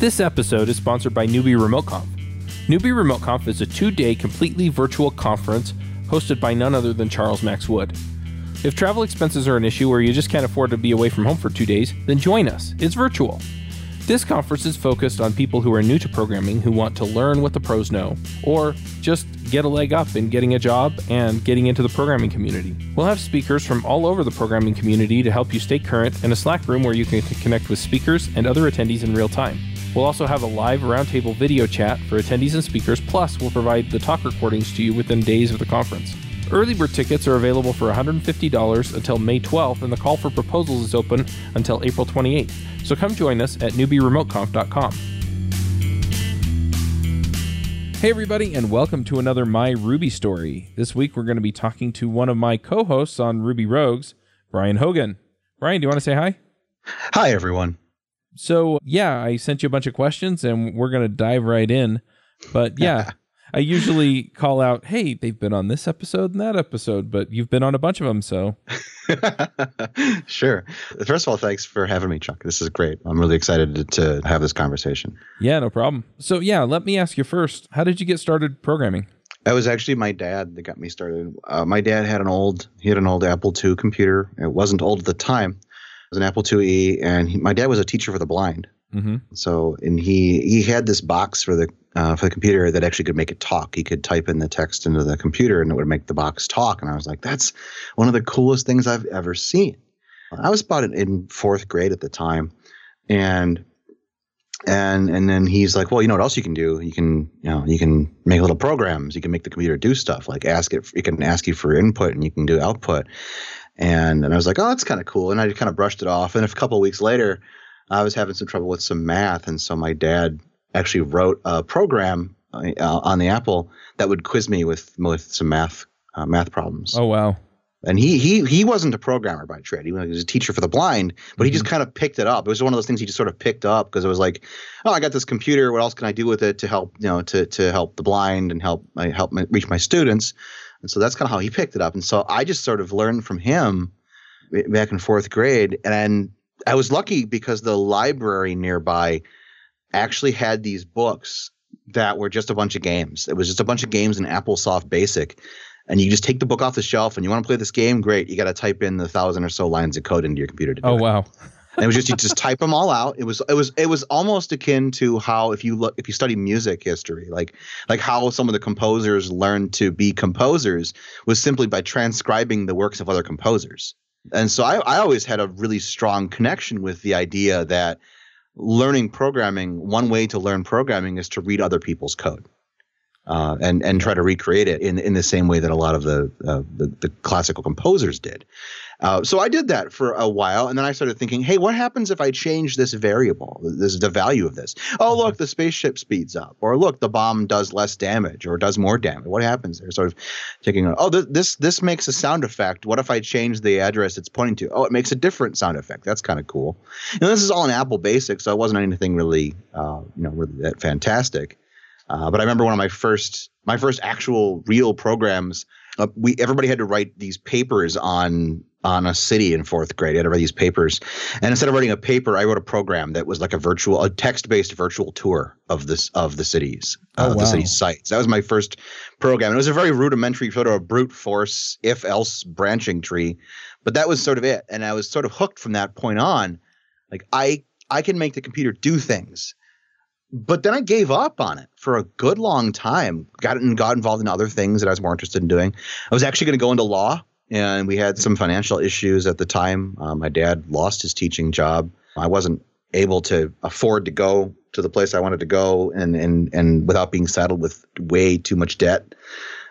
This episode is sponsored by Newbie Remote Conf. Newbie Remote Conf is a two day, completely virtual conference hosted by none other than Charles Max Wood. If travel expenses are an issue or you just can't afford to be away from home for two days, then join us. It's virtual. This conference is focused on people who are new to programming who want to learn what the pros know, or just get a leg up in getting a job and getting into the programming community. We'll have speakers from all over the programming community to help you stay current and a Slack room where you can connect with speakers and other attendees in real time. We'll also have a live roundtable video chat for attendees and speakers, plus, we'll provide the talk recordings to you within days of the conference. Early bird tickets are available for $150 until May 12th, and the call for proposals is open until April 28th. So come join us at newbieremoteconf.com. Hey, everybody, and welcome to another My Ruby story. This week, we're going to be talking to one of my co hosts on Ruby Rogues, Brian Hogan. Brian, do you want to say hi? Hi, everyone. So, yeah, I sent you a bunch of questions, and we're going to dive right in. But yeah, I usually call out, hey, they've been on this episode and that episode, but you've been on a bunch of them, so. sure. First of all, thanks for having me, Chuck. This is great. I'm really excited to, to have this conversation. Yeah, no problem. So, yeah, let me ask you first how did you get started programming? It was actually my dad that got me started. Uh, my dad had an old he had an old Apple II computer. It wasn't old at the time. It was an Apple IIe, and he, my dad was a teacher for the blind. Mm-hmm. So, and he he had this box for the uh, for the computer that actually could make it talk. He could type in the text into the computer and it would make the box talk. And I was like, that's one of the coolest things I've ever seen. I was about in fourth grade at the time, and and and then he's like, well, you know what else you can do? You can you know you can make little programs. You can make the computer do stuff like ask it. It can ask you for input and you can do output. And and I was like, oh, that's kind of cool. And I kind of brushed it off. And a couple of weeks later, I was having some trouble with some math, and so my dad actually wrote a program uh, on the Apple that would quiz me with with some math uh, math problems. Oh wow! And he he he wasn't a programmer by trade. He was a teacher for the blind, but mm-hmm. he just mm-hmm. kind of picked it up. It was one of those things he just sort of picked up because it was like, oh, I got this computer. What else can I do with it to help you know to to help the blind and help help my, reach my students? And so that's kind of how he picked it up. And so I just sort of learned from him back in fourth grade, and I was lucky because the library nearby actually had these books that were just a bunch of games. It was just a bunch of games in AppleSoft Basic. And you just take the book off the shelf and you want to play this game, great. You got to type in the thousand or so lines of code into your computer to do oh, it. wow. And it was just you just type them all out. It was it was it was almost akin to how if you look if you study music history, like like how some of the composers learned to be composers was simply by transcribing the works of other composers. And so I, I always had a really strong connection with the idea that learning programming, one way to learn programming is to read other people's code. Uh, and and try to recreate it in in the same way that a lot of the uh, the, the, classical composers did. Uh, so I did that for a while, and then I started thinking, hey, what happens if I change this variable? This is the value of this. Oh, look, the spaceship speeds up, or look, the bomb does less damage or does more damage. What happens there? Sort of taking, oh, th- this this makes a sound effect. What if I change the address it's pointing to? Oh, it makes a different sound effect. That's kind of cool. And this is all in Apple Basic, so it wasn't anything really, uh, you know, really that fantastic. Uh, but I remember one of my first my first actual real programs. Uh, we everybody had to write these papers on on a city in fourth grade. I had to write these papers, and instead of writing a paper, I wrote a program that was like a virtual, a text-based virtual tour of this of the cities, uh, oh, wow. the city sites. That was my first program. And it was a very rudimentary sort of a brute force if-else branching tree, but that was sort of it. And I was sort of hooked from that point on. Like I I can make the computer do things. But then I gave up on it for a good long time. Got and got involved in other things that I was more interested in doing. I was actually going to go into law and we had some financial issues at the time. Uh, my dad lost his teaching job. I wasn't able to afford to go to the place I wanted to go, and and and without being saddled with way too much debt.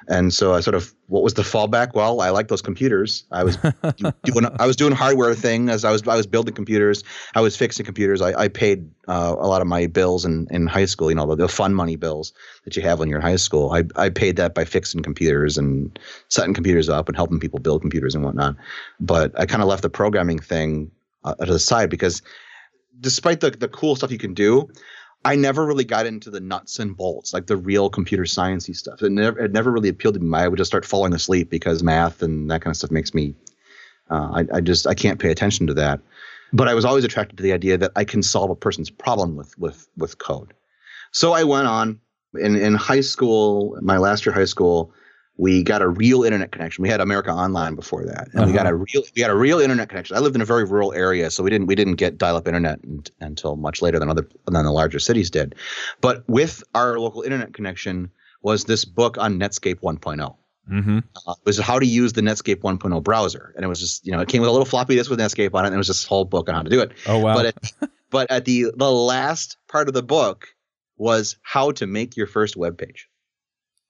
And so I sort of, what was the fallback? Well, I like those computers. I was doing, I was doing hardware thing as I was, I was building computers. I was fixing computers. I, I paid uh, a lot of my bills in, in high school. You know, the, the fun money bills that you have when you're in high school. I, I paid that by fixing computers and setting computers up and helping people build computers and whatnot. But I kind of left the programming thing uh, to the side because despite the the cool stuff you can do, I never really got into the nuts and bolts, like the real computer sciencey stuff. It never, it never really appealed to me. I would just start falling asleep because math and that kind of stuff makes me, uh, I, I just, I can't pay attention to that. but I was always attracted to the idea that I can solve a person's problem with with with code. So I went on in in high school, my last year high school, we got a real internet connection. We had America Online before that, and uh-huh. we got a real we got a real internet connection. I lived in a very rural area, so we didn't we didn't get dial-up internet until much later than other than the larger cities did. But with our local internet connection was this book on Netscape 1.0. Mm-hmm. Uh, was how to use the Netscape 1.0 browser, and it was just you know it came with a little floppy disk with Netscape on it, and it was this whole book on how to do it. Oh wow! But at, but at the the last part of the book was how to make your first web page.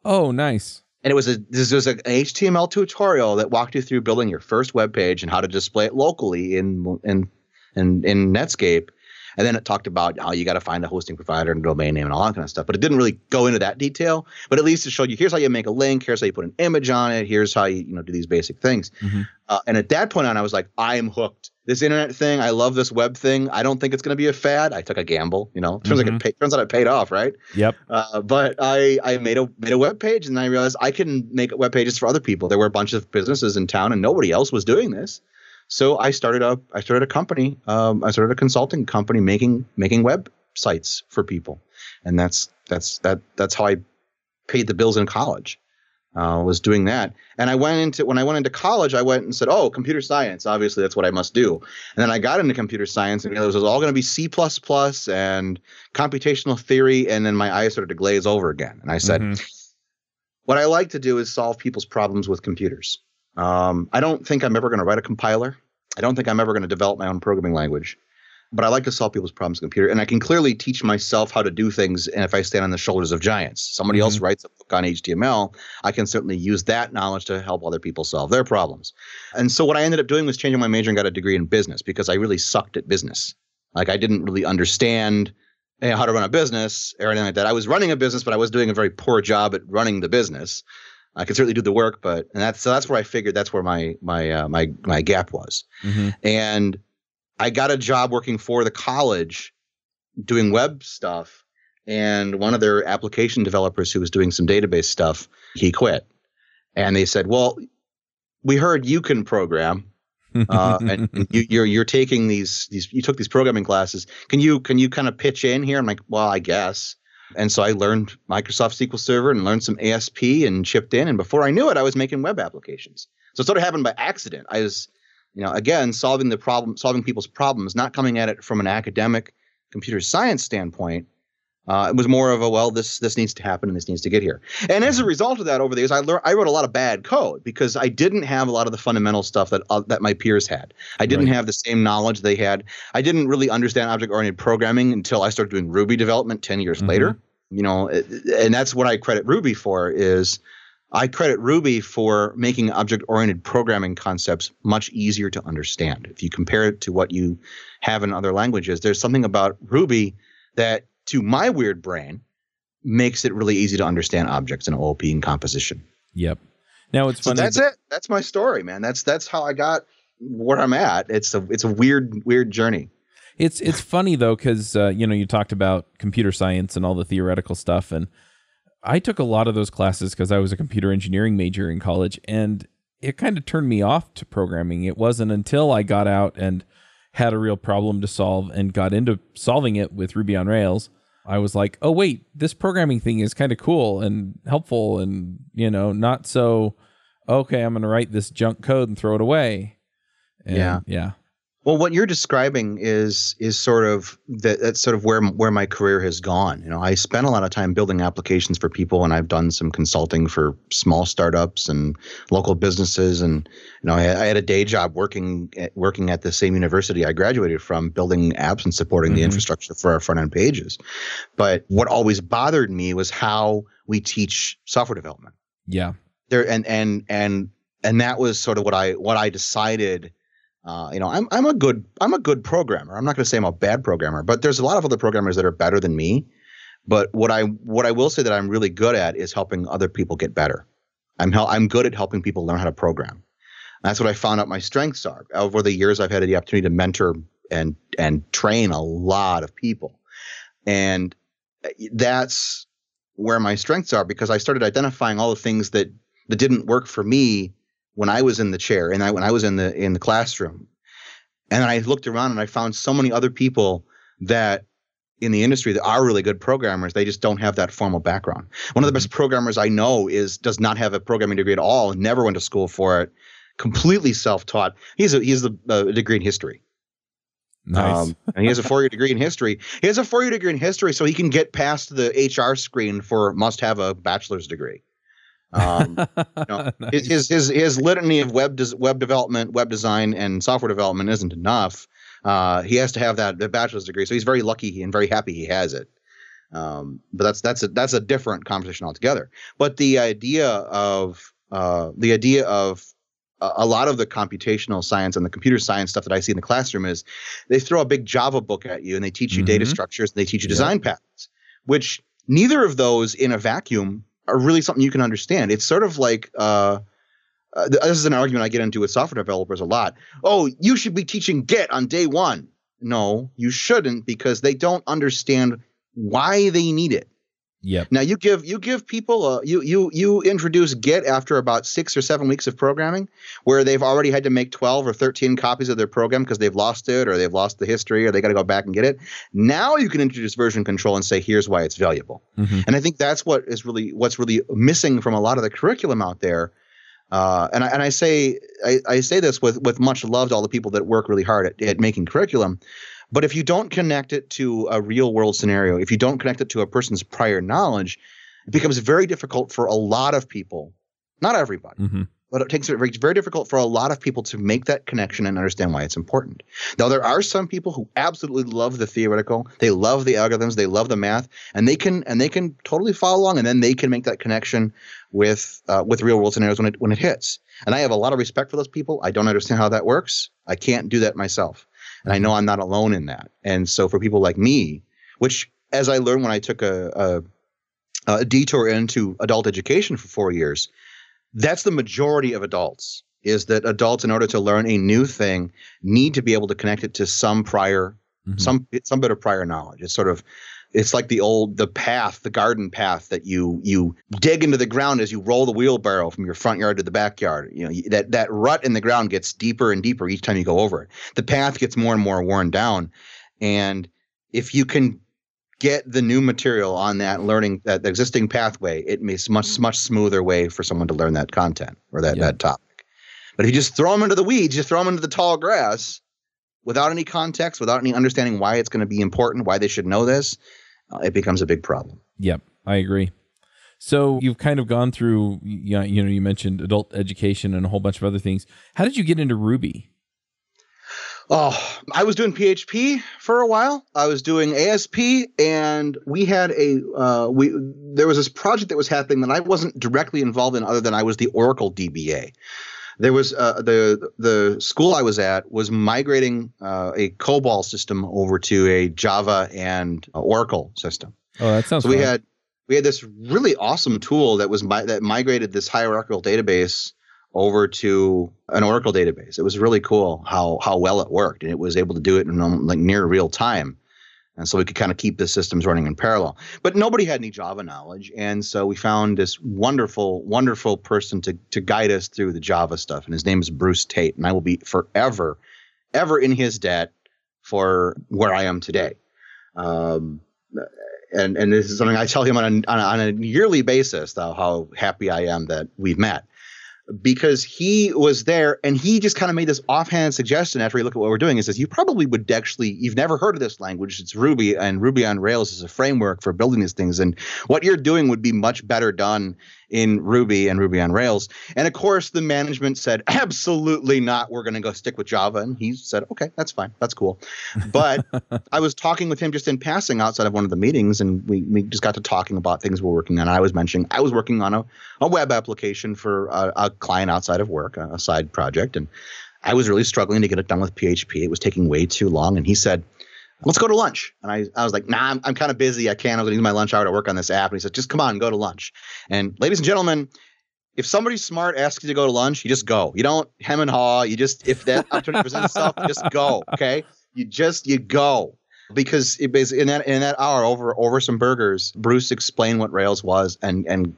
Oh, nice and it was a this was an HTML tutorial that walked you through building your first web page and how to display it locally in in in, in Netscape. And then it talked about how you got to find a hosting provider and domain name and all that kind of stuff. But it didn't really go into that detail. But at least it showed you here's how you make a link, here's how you put an image on it, here's how you you know do these basic things. Mm-hmm. Uh, and at that point on, I was like, I am hooked this internet thing. I love this web thing. I don't think it's going to be a fad. I took a gamble. You know, turns mm-hmm. like it pay, turns out it paid off, right? Yep. Uh, but I I made a made a web page, and I realized I can make web pages for other people. There were a bunch of businesses in town, and nobody else was doing this. So I started a I started a company. Um, I started a consulting company making making websites for people, and that's that's that that's how I paid the bills in college uh, was doing that. And I went into when I went into college, I went and said, "Oh, computer science. Obviously, that's what I must do." And then I got into computer science, and it was all going to be C and computational theory. And then my eyes started to glaze over again, and I said, mm-hmm. "What I like to do is solve people's problems with computers. Um, I don't think I'm ever going to write a compiler. I don't think I'm ever going to develop my own programming language." But I like to solve people's problems computer, and I can clearly teach myself how to do things. And if I stand on the shoulders of giants, somebody mm-hmm. else writes a book on HTML, I can certainly use that knowledge to help other people solve their problems. And so what I ended up doing was changing my major and got a degree in business because I really sucked at business. Like I didn't really understand you know, how to run a business or anything like that. I was running a business, but I was doing a very poor job at running the business. I could certainly do the work, but and that's so that's where I figured that's where my my uh, my my gap was. Mm-hmm. And I got a job working for the college doing web stuff. And one of their application developers who was doing some database stuff, he quit. And they said, Well, we heard you can program. uh, and, and you, are you're, you're taking these these you took these programming classes. Can you can you kind of pitch in here? I'm like, well, I guess. And so I learned Microsoft SQL Server and learned some ASP and chipped in. And before I knew it, I was making web applications. So it sort of happened by accident. I was you know, again, solving the problem, solving people's problems, not coming at it from an academic computer science standpoint. Uh, it was more of a well, this this needs to happen and this needs to get here. And as a result of that, over the years, I learned I wrote a lot of bad code because I didn't have a lot of the fundamental stuff that uh, that my peers had. I didn't right. have the same knowledge they had. I didn't really understand object oriented programming until I started doing Ruby development ten years mm-hmm. later. You know, and that's what I credit Ruby for is I credit Ruby for making object oriented programming concepts much easier to understand. If you compare it to what you have in other languages, there's something about Ruby that, to my weird brain, makes it really easy to understand objects in OOP and composition. Yep. Now it's funny. So that's that, it. That's my story, man. That's that's how I got where I'm at. It's a it's a weird weird journey. It's it's funny though because uh, you know you talked about computer science and all the theoretical stuff and I took a lot of those classes because I was a computer engineering major in college, and it kind of turned me off to programming. It wasn't until I got out and had a real problem to solve and got into solving it with Ruby on Rails. I was like, oh, wait, this programming thing is kind of cool and helpful and, you know, not so, okay, I'm going to write this junk code and throw it away. And, yeah. Yeah. Well, what you're describing is is sort of that, that's sort of where where my career has gone. You know, I spent a lot of time building applications for people, and I've done some consulting for small startups and local businesses. And you know, I, I had a day job working at, working at the same university I graduated from, building apps and supporting mm-hmm. the infrastructure for our front end pages. But what always bothered me was how we teach software development. Yeah, there and and and and that was sort of what I what I decided uh, you know, I'm I'm a good I'm a good programmer. I'm not going to say I'm a bad programmer, but there's a lot of other programmers that are better than me. But what I what I will say that I'm really good at is helping other people get better. I'm hel- I'm good at helping people learn how to program. That's what I found out my strengths are. Over the years, I've had the opportunity to mentor and and train a lot of people, and that's where my strengths are because I started identifying all the things that that didn't work for me when I was in the chair and I when I was in the in the classroom. And I looked around and I found so many other people that in the industry that are really good programmers. They just don't have that formal background. One of the best programmers I know is does not have a programming degree at all. Never went to school for it. Completely self-taught. He's a he's a, a degree in history. Nice. Um, and he has a four-year degree in history. He has a four-year degree in history, so he can get past the HR screen for must have a bachelor's degree. Um, you know, nice. his, his his litany of web des- web development, web design, and software development isn't enough. Uh, he has to have that bachelor's degree, so he's very lucky and very happy he has it. Um, but that's that's a that's a different conversation altogether. But the idea of uh, the idea of a lot of the computational science and the computer science stuff that I see in the classroom is they throw a big Java book at you and they teach you mm-hmm. data structures and they teach you design yep. patterns, which neither of those in a vacuum are really something you can understand. It's sort of like uh, uh, this is an argument I get into with software developers a lot. Oh, you should be teaching Git on day one. No, you shouldn't because they don't understand why they need it. Yep. Now you give you give people a, you you you introduce Git after about six or seven weeks of programming, where they've already had to make twelve or thirteen copies of their program because they've lost it or they've lost the history or they got to go back and get it. Now you can introduce version control and say here's why it's valuable. Mm-hmm. And I think that's what is really what's really missing from a lot of the curriculum out there. Uh, and I, and I say I, I say this with with much love to all the people that work really hard at, at making curriculum. But if you don't connect it to a real world scenario, if you don't connect it to a person's prior knowledge, it becomes very difficult for a lot of people, not everybody, mm-hmm. but it takes it very, very difficult for a lot of people to make that connection and understand why it's important. Now, there are some people who absolutely love the theoretical, they love the algorithms, they love the math, and they can and they can totally follow along, and then they can make that connection with uh, with real world scenarios when it when it hits. And I have a lot of respect for those people. I don't understand how that works. I can't do that myself. And I know I'm not alone in that. And so for people like me, which as I learned when I took a, a, a detour into adult education for four years, that's the majority of adults is that adults in order to learn a new thing need to be able to connect it to some prior mm-hmm. some some bit of prior knowledge it's sort of it's like the old the path, the garden path that you you dig into the ground as you roll the wheelbarrow from your front yard to the backyard. You know that that rut in the ground gets deeper and deeper each time you go over it. The path gets more and more worn down, and if you can get the new material on that learning that existing pathway, it makes much much smoother way for someone to learn that content or that that topic. But if you just throw them into the weeds, you throw them into the tall grass without any context, without any understanding why it's going to be important, why they should know this, uh, it becomes a big problem. Yep, I agree. So you've kind of gone through, you know, you mentioned adult education and a whole bunch of other things. How did you get into Ruby? Oh, I was doing PHP for a while. I was doing ASP, and we had a uh, we there was this project that was happening that I wasn't directly involved in, other than I was the Oracle DBA there was uh, the the school I was at was migrating uh, a COBOL system over to a Java and uh, Oracle system. Oh, that sounds. So fun. we had we had this really awesome tool that was mi- that migrated this hierarchical database over to an Oracle database. It was really cool how how well it worked, and it was able to do it in um, like near real time and so we could kind of keep the systems running in parallel. But nobody had any Java knowledge, and so we found this wonderful, wonderful person to to guide us through the Java stuff, and his name is Bruce Tate, and I will be forever, ever in his debt for where I am today. Um, and and this is something I tell him on a, on a, on a yearly basis, though, how happy I am that we've met because he was there and he just kind of made this offhand suggestion after he looked at what we're doing. He says, You probably would actually, you've never heard of this language. It's Ruby, and Ruby on Rails is a framework for building these things. And what you're doing would be much better done in Ruby and Ruby on Rails. And of course, the management said, absolutely not. We're going to go stick with Java. And he said, okay, that's fine. That's cool. But I was talking with him just in passing outside of one of the meetings, and we, we just got to talking about things we're working on. I was mentioning I was working on a, a web application for a, a client outside of work, a, a side project. And I was really struggling to get it done with PHP. It was taking way too long. And he said, let's go to lunch. And I, I was like, nah, I'm, I'm kind of busy. I can't. I was going to use my lunch hour to work on this app. And he said, just come on, go to lunch. And ladies and gentlemen, if somebody smart asks you to go to lunch, you just go. You don't hem and haw. You just, if that opportunity presents itself, just go. Okay. You just, you go. Because it in that in that hour over over some burgers, Bruce explained what Rails was and and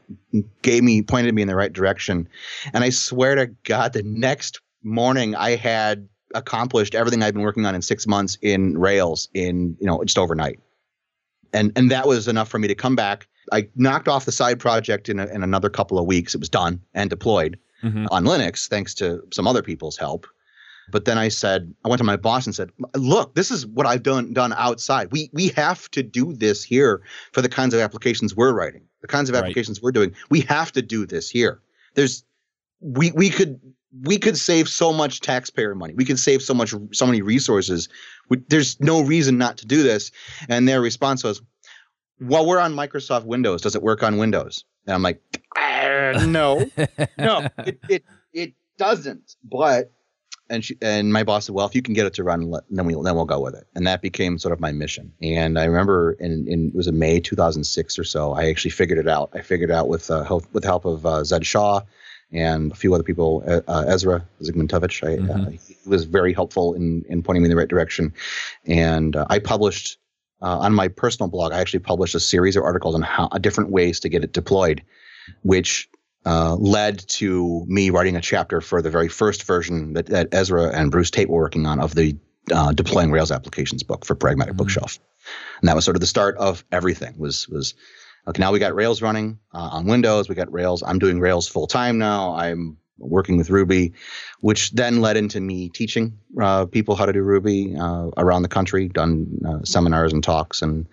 gave me pointed me in the right direction. And I swear to God, the next morning I had accomplished everything I've been working on in six months in Rails in you know just overnight, and and that was enough for me to come back. I knocked off the side project in, a, in another couple of weeks. It was done and deployed mm-hmm. on Linux, thanks to some other people's help. But then I said, I went to my boss and said, "Look, this is what I've done done outside. We we have to do this here for the kinds of applications we're writing, the kinds of applications right. we're doing. We have to do this here. There's we we could we could save so much taxpayer money. We could save so much so many resources. We, there's no reason not to do this." And their response was, "Well, we're on Microsoft Windows. Does it work on Windows?" And I'm like, uh, "No, no, it, it it doesn't." But and she and my boss said, "Well, if you can get it to run, then we then we'll go with it." And that became sort of my mission. And I remember in, in it was in May 2006 or so, I actually figured it out. I figured it out with uh, help with the help of uh, Zed Shaw and a few other people, uh, uh Ezra Zygmuntowicz. I, uh, mm-hmm. he was very helpful in in pointing me in the right direction. And uh, I published on my personal blog. I actually published a series of articles on how different ways to get it deployed, which uh, led to me writing a chapter for the very first version that, that Ezra and Bruce Tate were working on of the uh, deploying Rails applications book for Pragmatic mm-hmm. Bookshelf, and that was sort of the start of everything. Was was okay. Now we got Rails running uh, on Windows. We got Rails. I'm doing Rails full time now. I'm working with Ruby, which then led into me teaching uh, people how to do Ruby uh, around the country. Done uh, seminars and talks and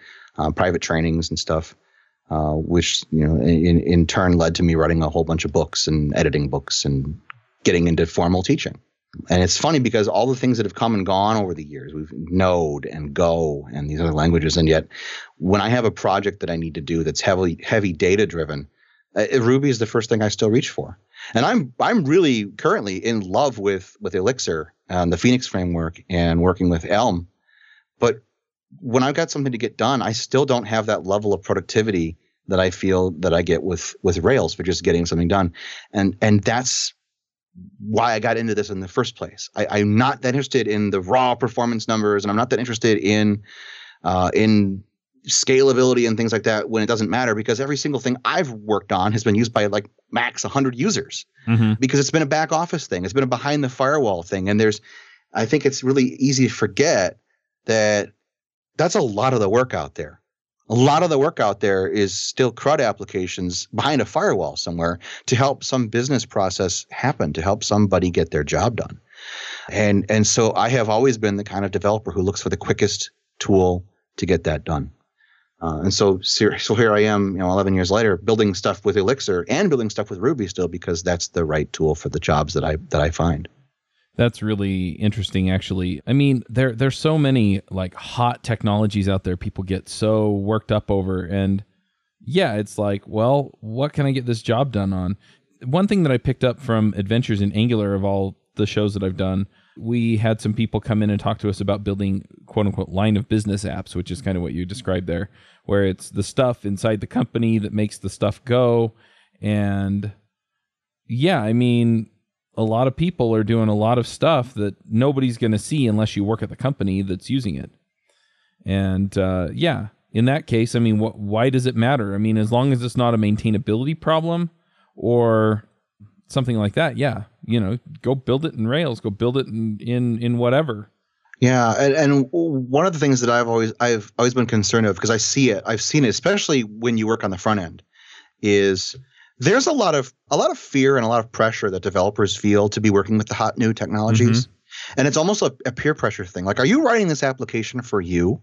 private trainings and stuff uh, which you know in, in turn led to me writing a whole bunch of books and editing books and getting into formal teaching. And it's funny because all the things that have come and gone over the years, we've Node and Go and these other languages, and yet when I have a project that I need to do that's heavily heavy data driven, uh, Ruby is the first thing I still reach for. And I'm I'm really currently in love with with Elixir and the Phoenix framework and working with Elm, but when I've got something to get done, I still don't have that level of productivity that I feel that I get with with Rails for just getting something done, and and that's why I got into this in the first place. I, am not that interested in the raw performance numbers, and I'm not that interested in uh, in scalability and things like that when it doesn't matter because every single thing I've worked on has been used by like max 100 users mm-hmm. because it's been a back office thing, it's been a behind the firewall thing, and there's I think it's really easy to forget that that's a lot of the work out there. A lot of the work out there is still CRUD applications behind a firewall somewhere to help some business process happen, to help somebody get their job done. And and so I have always been the kind of developer who looks for the quickest tool to get that done. Uh, and so, so here I am, you know, 11 years later, building stuff with Elixir and building stuff with Ruby still because that's the right tool for the jobs that I that I find. That's really interesting actually. I mean, there there's so many like hot technologies out there people get so worked up over and yeah, it's like, well, what can I get this job done on? One thing that I picked up from Adventures in Angular of all the shows that I've done, we had some people come in and talk to us about building quote unquote line of business apps, which is kind of what you described there, where it's the stuff inside the company that makes the stuff go. And yeah, I mean, a lot of people are doing a lot of stuff that nobody's going to see unless you work at the company that's using it. And uh, yeah, in that case, I mean, wh- why does it matter? I mean, as long as it's not a maintainability problem or something like that, yeah, you know, go build it in Rails, go build it in in, in whatever. Yeah, and, and one of the things that I've always I've always been concerned of because I see it, I've seen it, especially when you work on the front end, is there's a lot of a lot of fear and a lot of pressure that developers feel to be working with the hot new technologies. Mm-hmm. And it's almost a, a, peer pressure thing. Like, are you writing this application for you?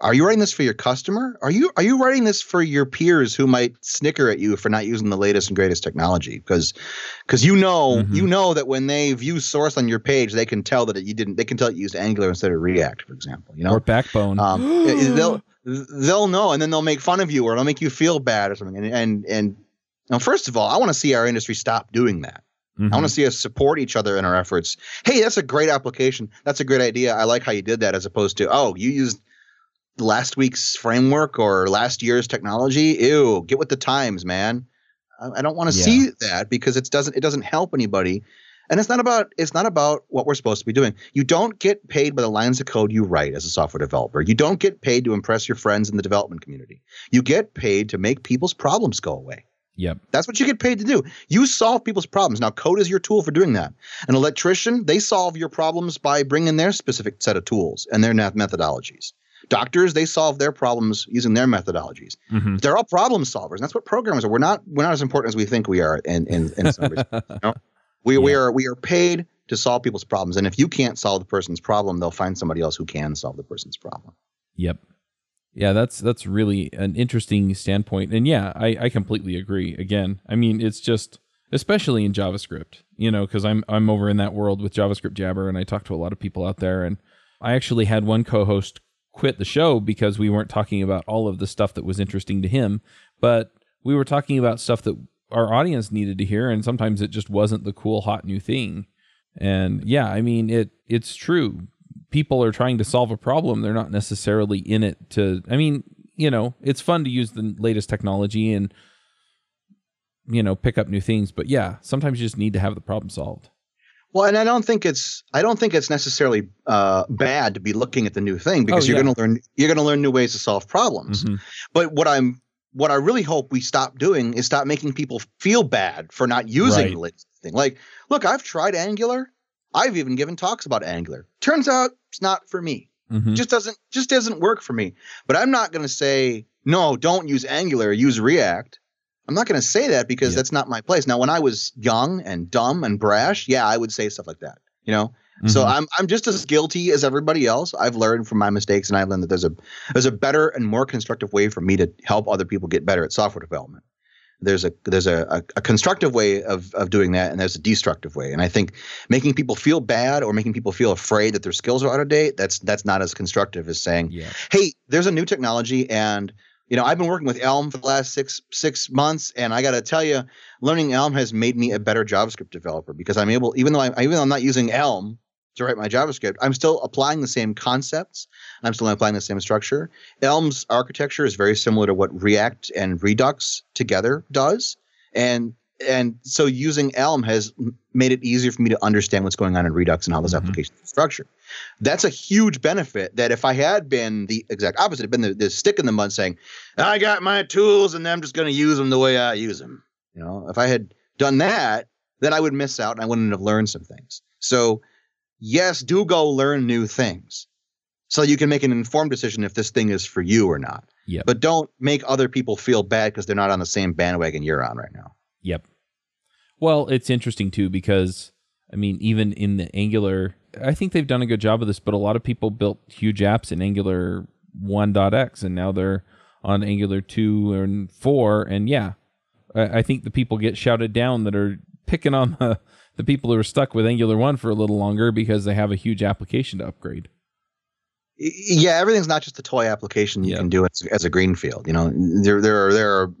Are you writing this for your customer? Are you are you writing this for your peers who might snicker at you for not using the latest and greatest technology? Because because you know mm-hmm. you know that when they view source on your page, they can tell that you didn't. They can tell you used Angular instead of React, for example. You know, or Backbone. Um, they'll they'll know, and then they'll make fun of you, or they'll make you feel bad, or something. And and and now, first of all, I want to see our industry stop doing that. Mm-hmm. I want to see us support each other in our efforts. Hey, that's a great application. That's a great idea. I like how you did that, as opposed to, oh, you used last week's framework or last year's technology. Ew, get with the times, man. I, I don't want to yeah. see that because it doesn't it doesn't help anybody. And it's not about it's not about what we're supposed to be doing. You don't get paid by the lines of code you write as a software developer. You don't get paid to impress your friends in the development community. You get paid to make people's problems go away. Yep. That's what you get paid to do. You solve people's problems. Now, code is your tool for doing that. An electrician, they solve your problems by bringing their specific set of tools and their methodologies. Doctors, they solve their problems using their methodologies. Mm-hmm. They're all problem solvers. And that's what programmers are. We're not we're not as important as we think we are in in, in some ways. You know? We yeah. we are we are paid to solve people's problems. And if you can't solve the person's problem, they'll find somebody else who can solve the person's problem. Yep. Yeah, that's that's really an interesting standpoint. And yeah, I, I completely agree. Again, I mean, it's just especially in JavaScript, you know, because I'm I'm over in that world with JavaScript Jabber, and I talk to a lot of people out there. And I actually had one co-host quit the show because we weren't talking about all of the stuff that was interesting to him, but we were talking about stuff that our audience needed to hear, and sometimes it just wasn't the cool hot new thing. And yeah, I mean it it's true people are trying to solve a problem, they're not necessarily in it to. I mean, you know, it's fun to use the latest technology and you know pick up new things, but yeah, sometimes you just need to have the problem solved. Well, and I don't think it's I don't think it's necessarily uh, bad to be looking at the new thing because oh, you're going to learn you're going to learn new ways to solve problems. Mm-hmm. But what I'm what I really hope we stop doing is stop making people feel bad for not using right. the latest thing. Like, look, I've tried Angular. I've even given talks about Angular. Turns out it's not for me. Mm-hmm. Just doesn't just doesn't work for me. But I'm not going to say no, don't use Angular, use React. I'm not going to say that because yeah. that's not my place. Now, when I was young and dumb and brash, yeah, I would say stuff like that. You know, mm-hmm. so I'm I'm just as guilty as everybody else. I've learned from my mistakes, and I've learned that there's a there's a better and more constructive way for me to help other people get better at software development there's a there's a, a, constructive way of of doing that and there's a destructive way and i think making people feel bad or making people feel afraid that their skills are out of date that's that's not as constructive as saying yeah. hey there's a new technology and you know i've been working with elm for the last six six months and i got to tell you learning elm has made me a better javascript developer because i'm able even though i'm even though i'm not using elm to write my JavaScript, I'm still applying the same concepts. I'm still applying the same structure. Elm's architecture is very similar to what React and Redux together does. And and so using Elm has made it easier for me to understand what's going on in Redux and how those mm-hmm. applications are structured. That's a huge benefit that if I had been the exact opposite, been the, the stick in the mud saying, I got my tools and I'm just going to use them the way I use them. You know, if I had done that, then I would miss out and I wouldn't have learned some things. So yes, do go learn new things so you can make an informed decision if this thing is for you or not. Yep. But don't make other people feel bad because they're not on the same bandwagon you're on right now. Yep. Well, it's interesting too because I mean, even in the Angular, I think they've done a good job of this, but a lot of people built huge apps in Angular 1.x and now they're on Angular 2 and 4. And yeah, I, I think the people get shouted down that are picking on the the people who are stuck with Angular 1 for a little longer because they have a huge application to upgrade. Yeah, everything's not just a toy application you yep. can do as, as a greenfield. You know, there there are there are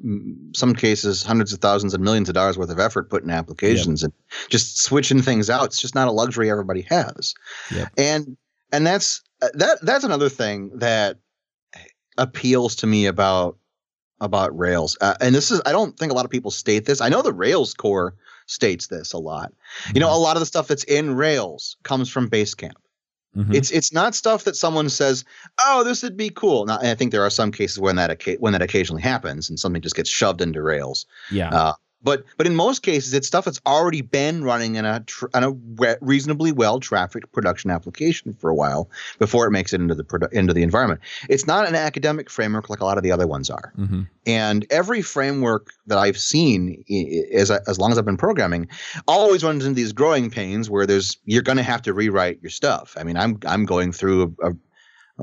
some cases hundreds of thousands and millions of dollars worth of effort put in applications, and just switching things out. It's just not a luxury everybody has. Yep. And and that's uh, that that's another thing that appeals to me about about Rails. Uh, and this is I don't think a lot of people state this. I know the Rails core states this a lot. You know, mm-hmm. a lot of the stuff that's in Rails comes from Basecamp. Mm-hmm. It's it's not stuff that someone says, "Oh, this would be cool." Now, I think there are some cases when that when that occasionally happens and something just gets shoved into Rails. Yeah. Uh, but but in most cases, it's stuff that's already been running in a tr- in a reasonably well trafficked production application for a while before it makes it into the produ- into the environment. It's not an academic framework like a lot of the other ones are. Mm-hmm. And every framework that I've seen, as as long as I've been programming, always runs into these growing pains where there's you're going to have to rewrite your stuff. I mean, I'm I'm going through a, a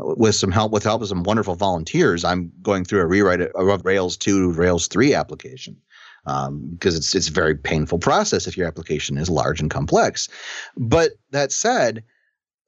with some help with help of some wonderful volunteers, I'm going through a rewrite of Rails 2 Rails 3 application um, because it's it's a very painful process if your application is large and complex. But that said,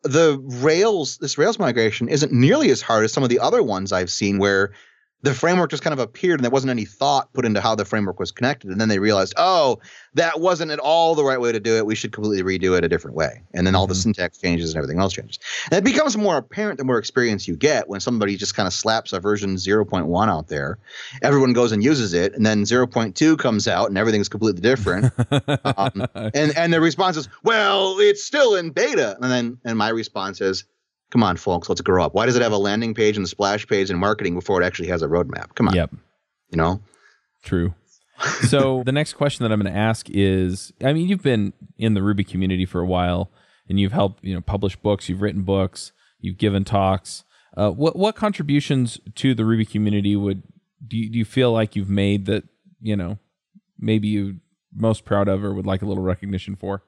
the Rails this Rails migration isn't nearly as hard as some of the other ones I've seen where the framework just kind of appeared and there wasn't any thought put into how the framework was connected. And then they realized, oh, that wasn't at all the right way to do it. We should completely redo it a different way. And then all mm-hmm. the syntax changes and everything else changes. And it becomes more apparent the more experience you get when somebody just kind of slaps a version 0.1 out there. Everyone goes and uses it. And then 0.2 comes out and everything's completely different. um, and, and the response is, well, it's still in beta. And then, and my response is, Come on, folks, let's grow up. Why does it have a landing page and a splash page and marketing before it actually has a roadmap? Come on. Yep. You know? True. so the next question that I'm going to ask is I mean, you've been in the Ruby community for a while and you've helped, you know, publish books, you've written books, you've given talks. Uh, what what contributions to the Ruby community would do you, do you feel like you've made that you know maybe you most proud of or would like a little recognition for?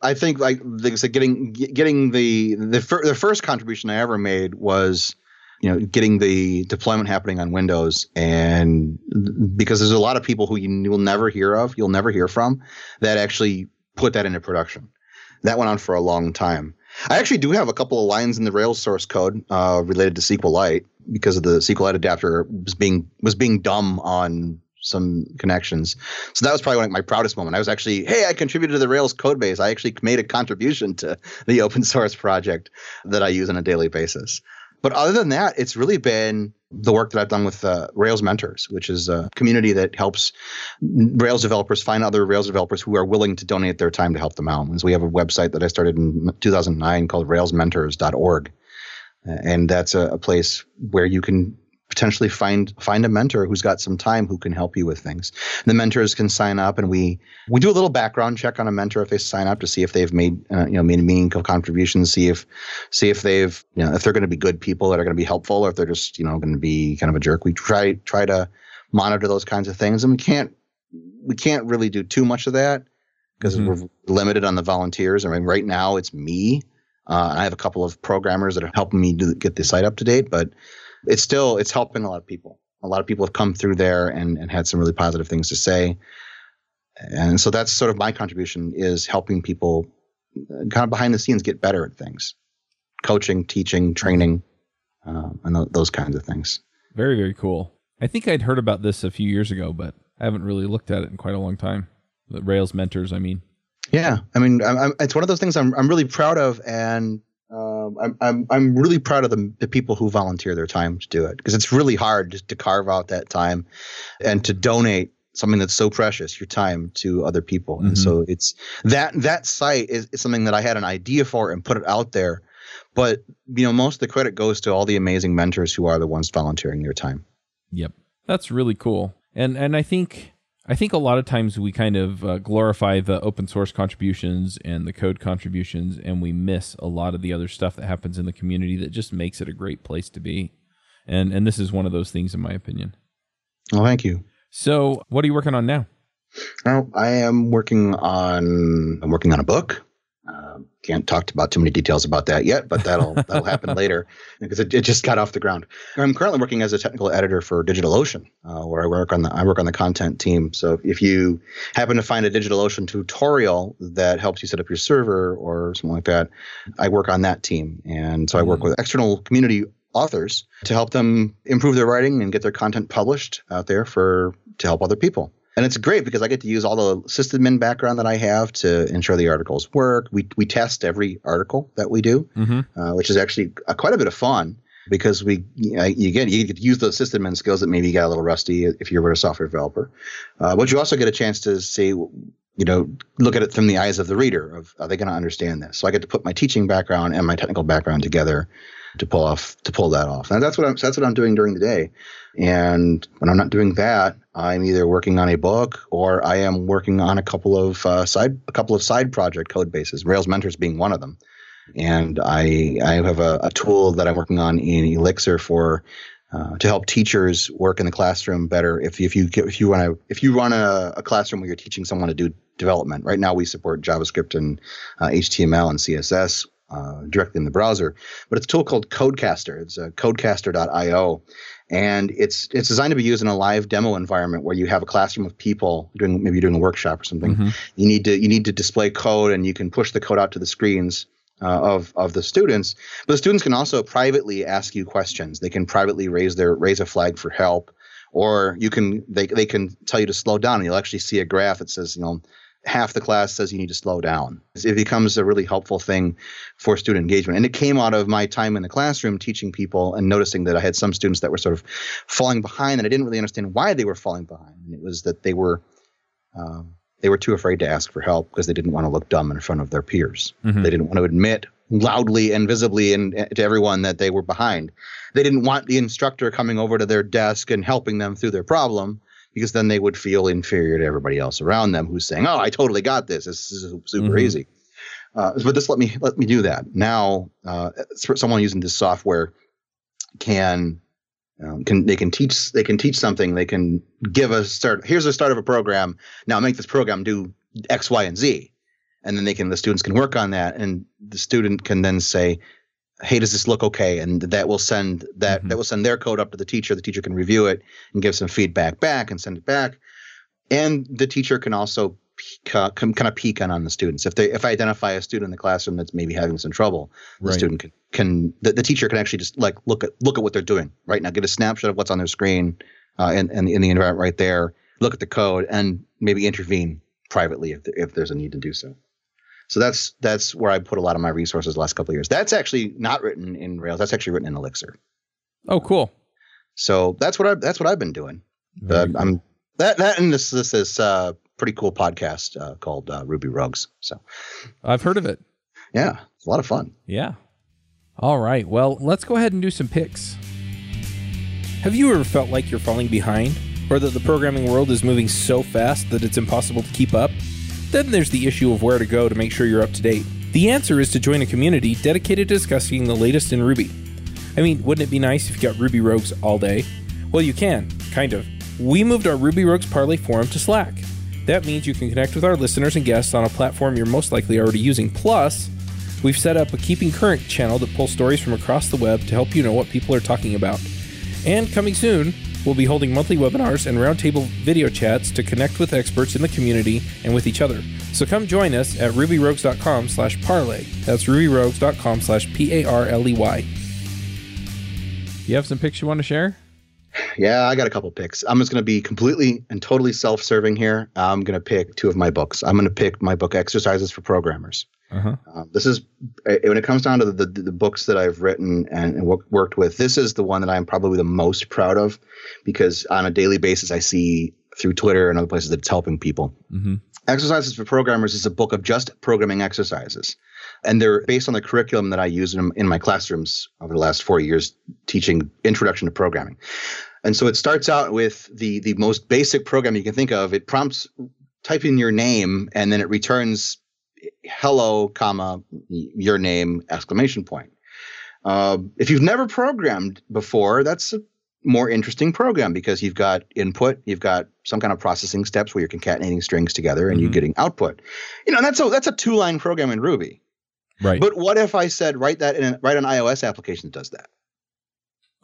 I think like I said, getting getting the the, fir- the first contribution I ever made was you know getting the deployment happening on Windows, and because there's a lot of people who you will never hear of, you'll never hear from, that actually put that into production. That went on for a long time. I actually do have a couple of lines in the Rails source code uh, related to SQLite because of the SQLite adapter was being was being dumb on some connections. So that was probably like my proudest moment. I was actually, hey, I contributed to the Rails code base. I actually made a contribution to the open source project that I use on a daily basis. But other than that, it's really been the work that I've done with uh, Rails Mentors, which is a community that helps Rails developers find other Rails developers who are willing to donate their time to help them out. And so we have a website that I started in 2009 called railsmentors.org. And that's a, a place where you can potentially find find a mentor who's got some time who can help you with things. The mentors can sign up, and we we do a little background check on a mentor if they sign up to see if they've made uh, you know made meaningful contributions, see if see if they've you know if they're going to be good people that are going to be helpful, or if they're just you know going to be kind of a jerk. We try try to monitor those kinds of things, and we can't we can't really do too much of that because mm-hmm. we're limited on the volunteers. I mean, right now it's me. Uh, I have a couple of programmers that are helping me do, get the site up to date, but it's still it's helping a lot of people. A lot of people have come through there and, and had some really positive things to say. And so that's sort of my contribution is helping people uh, kind of behind the scenes get better at things, coaching, teaching, training, uh, and th- those kinds of things. Very very cool. I think I'd heard about this a few years ago, but I haven't really looked at it in quite a long time. The Rails mentors, I mean. Yeah, I mean, I'm, I'm, it's one of those things I'm I'm really proud of, and um, I'm, I'm I'm really proud of the, the people who volunteer their time to do it because it's really hard to, to carve out that time and to donate something that's so precious, your time, to other people. Mm-hmm. And so it's that that site is, is something that I had an idea for and put it out there, but you know most of the credit goes to all the amazing mentors who are the ones volunteering their time. Yep, that's really cool, and and I think I think a lot of times we kind of uh, glorify the open source contributions and the code contributions, and we miss a lot of the other stuff that happens in the community that just makes it a great place to be. And and this is one of those things, in my opinion. Well, thank you. So, what are you working on now? Well, I am working on I'm working on a book. Can't talk about too many details about that yet, but that'll that'll happen later because it, it just got off the ground. I'm currently working as a technical editor for DigitalOcean, uh, where I work on the I work on the content team. So if you happen to find a DigitalOcean tutorial that helps you set up your server or something like that, I work on that team, and so I work mm. with external community authors to help them improve their writing and get their content published out there for to help other people and it's great because I get to use all the sysadmin background that I have to ensure the articles work. We we test every article that we do, mm-hmm. uh, which is actually a, quite a bit of fun because we you, know, you get you get to use those sysadmin skills that maybe you got a little rusty if you're a software developer, uh, but you also get a chance to see you know look at it from the eyes of the reader of are they going to understand this? So I get to put my teaching background and my technical background together to pull off to pull that off. And that's what I'm that's what I'm doing during the day. And when I'm not doing that, I'm either working on a book or I am working on a couple of uh, side a couple of side project code bases. Rails Mentors being one of them. And I I have a, a tool that I'm working on in Elixir for uh, to help teachers work in the classroom better. If if you if you want to if you run a, a, classroom where you're teaching someone to do development, right now we support JavaScript and uh, HTML and CSS uh, directly in the browser. But it's a tool called Codecaster. It's uh, codecaster.io, and it's it's designed to be used in a live demo environment where you have a classroom of people doing maybe doing a workshop or something. Mm-hmm. You need to you need to display code, and you can push the code out to the screens. Uh, of of the students, but the students can also privately ask you questions. They can privately raise their raise a flag for help, or you can they they can tell you to slow down. And you'll actually see a graph that says you know half the class says you need to slow down. It becomes a really helpful thing for student engagement. And it came out of my time in the classroom teaching people and noticing that I had some students that were sort of falling behind and I didn't really understand why they were falling behind. And it was that they were um, they were too afraid to ask for help because they didn't want to look dumb in front of their peers. Mm-hmm. They didn't want to admit loudly and visibly and to everyone that they were behind. They didn't want the instructor coming over to their desk and helping them through their problem because then they would feel inferior to everybody else around them who's saying, "Oh, I totally got this. This is super Mhm. easy." Uh, but just let me let me do that now. Uh, someone using this software can um, can they can teach they can teach something. They can give a start. Here's the start of a program. Now make this program do X, Y, and Z, and then they can the students can work on that, and the student can then say, "Hey, does this look okay?" And that will send that Mhm. that will send their code up to the teacher. The teacher can review it and give some feedback back and send it back, and the teacher can also peek, uh, can kind of peek on on the students. If they if I identify a student in the classroom that's maybe having some trouble, the student can, can the, the teacher can actually just like look at look at what they're doing right now, get a snapshot of what's on their screen, uh, and and in the environment right there, look at the code, and maybe intervene privately if if there's a need to do so. So that's that's where I put a lot of my resources the last couple of years. That's actually not written in Rails. That's actually written in Elixir. Oh, cool. So that's what I that's what I've been doing. Uh, cool. I'm that that and this this is uh, pretty cool podcast uh, called uh, Ruby Rogues. So I've heard of it. yeah, it's a lot of fun. Yeah. All right. Well, let's go ahead and do some picks. Have you ever felt like you're falling behind, or that the programming world is moving so fast that it's impossible to keep up? Then there's the issue of where to go to make sure you're up to date. The answer is to join a community dedicated to discussing the latest in Ruby. I mean, wouldn't it be nice if you got Ruby Rogues all day? Well, you can, kind of. We moved our Ruby Rogues Parley forum to Slack. That means you can connect with our listeners and guests on a platform you're most likely already using. Plus, we've set up a Keeping Current channel that pulls stories from across the web to help you know what people are talking about. And coming soon, we'll be holding monthly webinars and roundtable video chats to connect with experts in the community and with each other. So come join us at rubyrogues.com slash parley. That's rubyrogues.com slash P-A-R-L-E-Y. You have some pics you want to share? Yeah, I got a couple picks. I'm just going to be completely and totally self-serving here. I'm going to pick two of my books. I'm going to pick my book Exercises for Programmers. Uh-huh. Uh, this is uh, when it comes down to the, the, the books that I've written and, and wo- worked with. This is the one that I'm probably the most proud of because on a daily basis I see through Twitter and other places that it's helping people. Mm-hmm. Exercises for Programmers is a book of just programming exercises. And they're based on the curriculum that I use in, in my classrooms over the last four years teaching introduction to programming. And so it starts out with the, the most basic program you can think of. It prompts type in your name and then it returns hello, comma, your name, exclamation point. Uh, if you've never programmed before, that's a more interesting program because you've got input, you've got some kind of processing steps where you're concatenating strings together and you're Mhm. getting output. You know, that's a that's a two line program in Ruby. Right. But what if I said write that in a, write an iOS application that does that?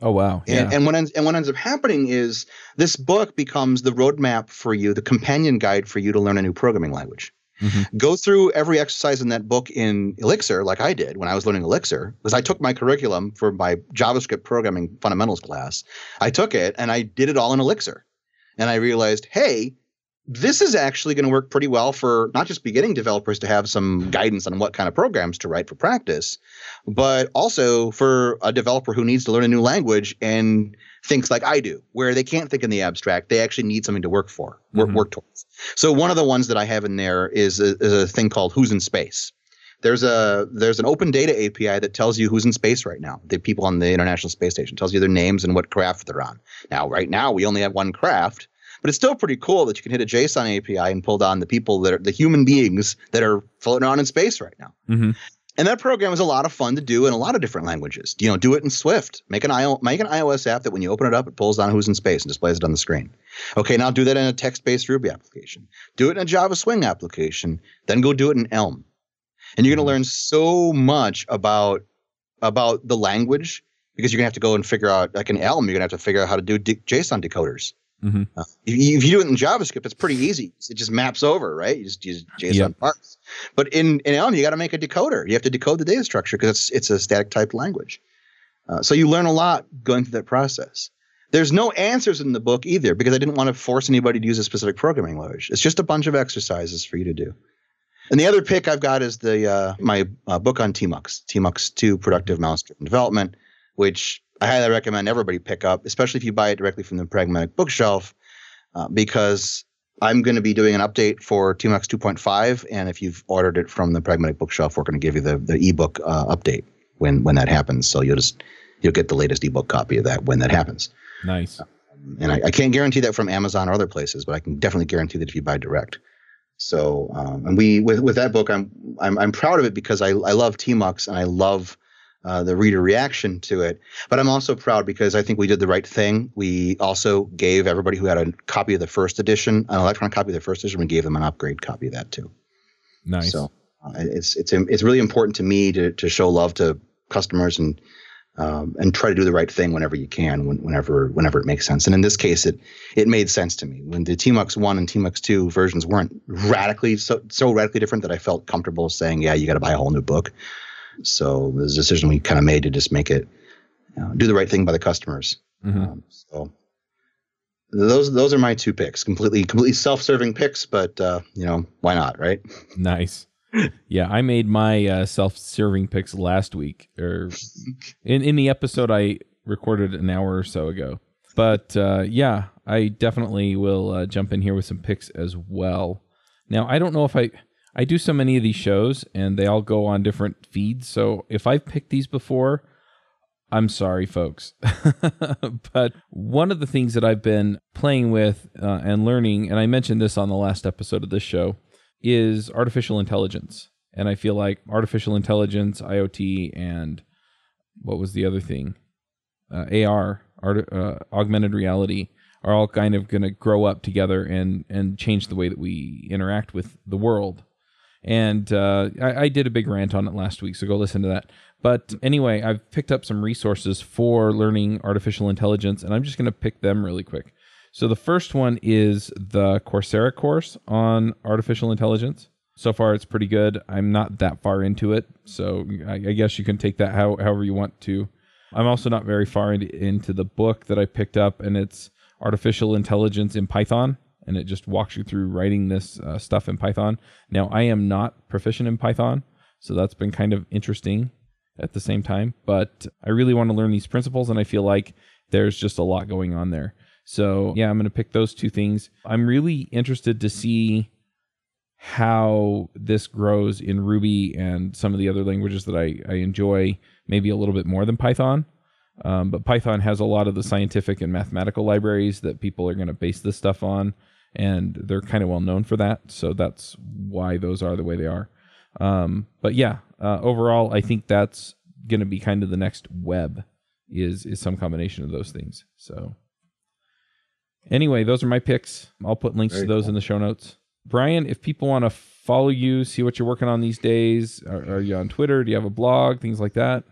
Oh, wow. Yeah. And, and what ends and what ends up happening is this book becomes the roadmap for you, the companion guide for you to learn a new programming language. Mhm. Go through every exercise in that book in Elixir, like I did when I was learning Elixir, because I took my curriculum for my JavaScript programming fundamentals class. I took it and I did it all in Elixir, and I realized, hey, this is actually going to work pretty well for not just beginning developers to have some guidance on what kind of programs to write for practice, but also for a developer who needs to learn a new language and thinks like I do, where they can't think in the abstract. They actually need something to work for, work, Mhm. work towards. So one of the ones that I have in there is a, is a thing called Who's in Space. There's a there's an open data API that tells you who's in space right now. The people on the International Space Station tells you their names and what craft they're on. Now, right now, we only have one craft, but it's still pretty cool that you can hit a JSON API and pull down the people that are the human beings that are floating around in space right now. Mm-hmm. And that program is a lot of fun to do in a lot of different languages. You know, do it in Swift. Make an IO, make an iOS app that when you open it up, it pulls down who's in space and displays it on the screen. Okay, now do that in a text-based Ruby application. Do it in a Java Swing application. Then go do it in Elm. And you're going to learn so much about about the language because you're going to have to go and figure out, like in Elm, you're going to have to figure out how to do de- JSON decoders. Mhm. Uh, if, you, if you do it in JavaScript, it's pretty easy. It just maps over, right? You just use JSON Yep. parse. But in, in Elm, you got to make a decoder. You have to decode the data structure because it's, it's a static typed language. Uh, so you learn a lot going through that process. There's no answers in the book either because I didn't want to force anybody to use a specific programming language. It's just a bunch of exercises for you to do. And the other pick I've got is the uh, my uh, book on TMUX, TMUX 2 Productive Mouse Driven Development, which I highly recommend everybody pick up, especially if you buy it directly from the Pragmatic Bookshelf, uh, because I'm going to be doing an update for TMUX 2.5, and if you've ordered it from the Pragmatic Bookshelf, we're going to give you the the ebook uh, update when when that happens. So you'll just you'll get the latest ebook copy of that when that happens. Nice. and I, I, can't guarantee that from Amazon or other places, but I can definitely guarantee that if you buy direct. So, um, and we with with that book, I'm I'm I'm proud of it because I I love TMUX and I love uh, the reader reaction to it. But I'm also proud because I think we did the right thing. We also gave everybody who had a copy of the first edition, an electronic copy of the first edition, we gave them an upgrade copy of that too. Nice. So uh, it's it's it's really important to me to to show love to customers and um, and try to do the right thing whenever you can, when, whenever whenever it makes sense. And in this case, it it made sense to me when the TMUX one and TMUX two versions weren't radically so so radically different that I felt comfortable saying, yeah, you got to buy a whole new book. So the decision we kind of made to just make it you know, do the right thing by the customers. Mm-hmm. Um, so those those are my two picks. Completely completely self serving picks, but uh, you know why not, right? Nice. yeah, I made my uh, self-serving picks last week, or in in the episode I recorded an hour or so ago. But uh, yeah, I definitely will uh, jump in here with some picks as well. Now, I don't know if I I do so many of these shows, and they all go on different feeds. So if I've picked these before, I'm sorry, folks. but one of the things that I've been playing with uh, and learning, and I mentioned this on the last episode of this show, is artificial intelligence. And I feel like artificial intelligence, IoT, and what was the other thing? Uh, AR, art, uh, augmented reality, are all kind of going to grow up together and and change the way that we interact with the world. And uh, I, I, did a big rant on it last week, so go listen to that. But anyway, I've picked up some resources for learning artificial intelligence, and I'm just going to pick them really quick. So the first one is the Coursera course on artificial intelligence. So far, it's pretty good. I'm not that far into it, so I, I guess you can take that how, however you want to. I'm also not very far into, into the book that I picked up, and it's artificial intelligence in Python, and it just walks you through writing this uh, stuff in Python. Now, I am not proficient in Python, so that's been kind of interesting at the same time, but I really want to learn these principles, and I feel like there's just a lot going on there. So, yeah, I'm going to pick those two things. I'm really interested to see how this grows in Ruby and some of the other languages that I, I enjoy maybe a little bit more than Python. Um, but Python has a lot of the scientific and mathematical libraries that people are going to base this stuff on, and they're kind of well known for that. So that's why those are the way they are. Um, but yeah, uh, overall, I think that's going to be kind of the next web is is some combination of those things. So Anyway, those are my picks. I'll put links Very to those cool. in the show notes. Brian, if people want to follow you, see what you're working on these days, are, are, you on Twitter? Do you have a blog? Things like that?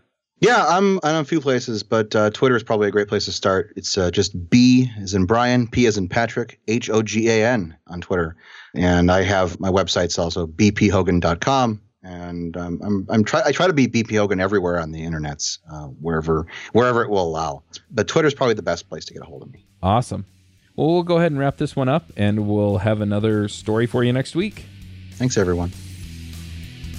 Yeah, I'm, I'm on a few places, but uh, Twitter is probably a great place to start. It's uh, just B as in Brian, P as in Patrick, H O G A N on Twitter. And I have my website's also bphogan.com. And um, I'm, I'm try, I try to be BP Hogan everywhere on the internets, uh, wherever wherever it will allow. But Twitter's probably the best place to get a hold of me. Awesome. Well, we'll go ahead and wrap this one up, and we'll have another story for you next week. Thanks, everyone.